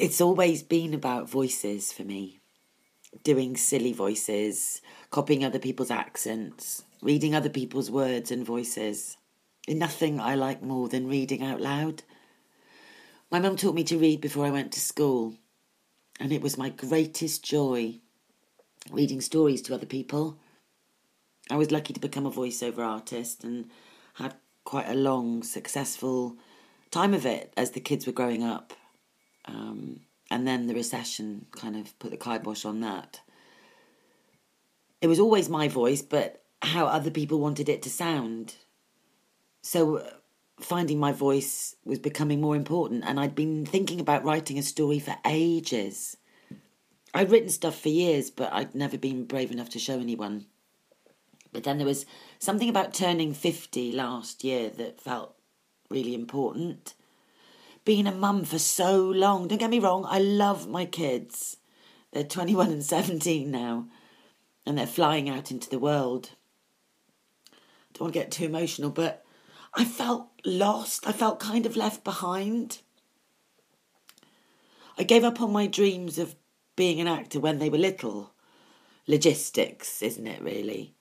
it's always been about voices for me. Doing silly voices, copying other people's accents, reading other people's words and voices. Nothing I like more than reading out loud. My mum taught me to read before I went to school, and it was my greatest joy reading stories to other people. I was lucky to become a voiceover artist and had quite a long, successful time of it as the kids were growing up. Um, and then the recession kind of put the kibosh on that. It was always my voice, but how other people wanted it to sound. So uh, finding my voice was becoming more important, and I'd been thinking about writing a story for ages. I'd written stuff for years, but I'd never been brave enough to show anyone. But then there was something about turning 50 last year that felt really important being a mum for so long. Don't get me wrong, I love my kids. They're 21 and 17 now, and they're flying out into the world. Don't want to get too emotional, but I felt lost. I felt kind of left behind. I gave up on my dreams of being an actor when they were little. Logistics, isn't it, really?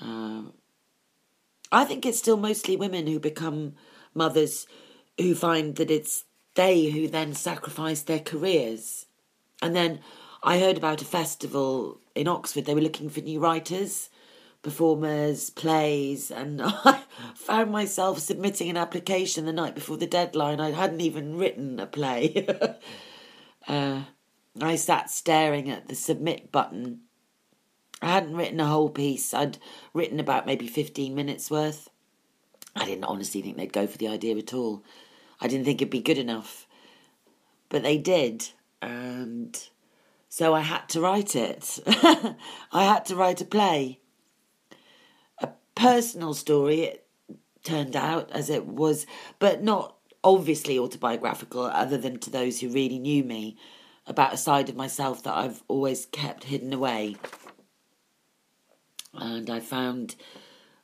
Um, I think it's still mostly women who become mothers who find that it's they who then sacrifice their careers. And then I heard about a festival in Oxford, they were looking for new writers, performers, plays, and I found myself submitting an application the night before the deadline. I hadn't even written a play. uh, I sat staring at the submit button. I hadn't written a whole piece, I'd written about maybe 15 minutes worth. I didn't honestly think they'd go for the idea at all. I didn't think it'd be good enough. But they did. And so I had to write it. I had to write a play. A personal story, it turned out, as it was, but not obviously autobiographical, other than to those who really knew me, about a side of myself that I've always kept hidden away. And I found,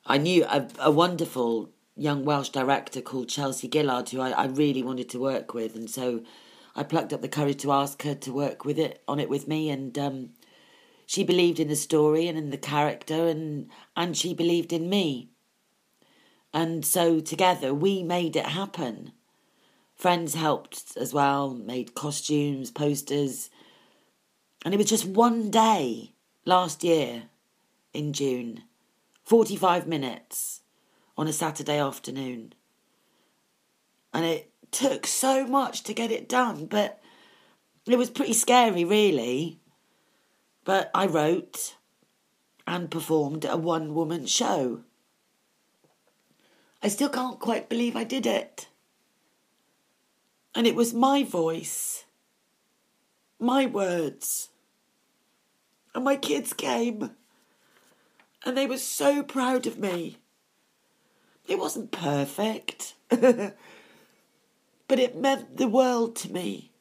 I knew a, a wonderful young Welsh director called Chelsea Gillard, who I, I really wanted to work with, and so I plucked up the courage to ask her to work with it on it with me, and um, she believed in the story and in the character, and and she believed in me, and so together we made it happen. Friends helped as well, made costumes, posters, and it was just one day last year in June, forty five minutes on a Saturday afternoon. And it took so much to get it done, but it was pretty scary, really. But I wrote and performed a one woman show. I still can't quite believe I did it. And it was my voice, my words. And my kids came, and they were so proud of me. It wasn't perfect, but it meant the world to me.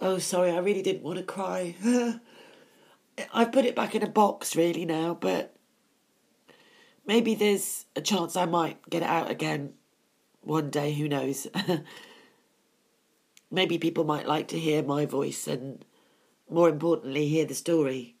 Oh, sorry, I really didn't want to cry. I've put it back in a box really now, but maybe there's a chance I might get it out again one day, who knows? maybe people might like to hear my voice and, more importantly, hear the story.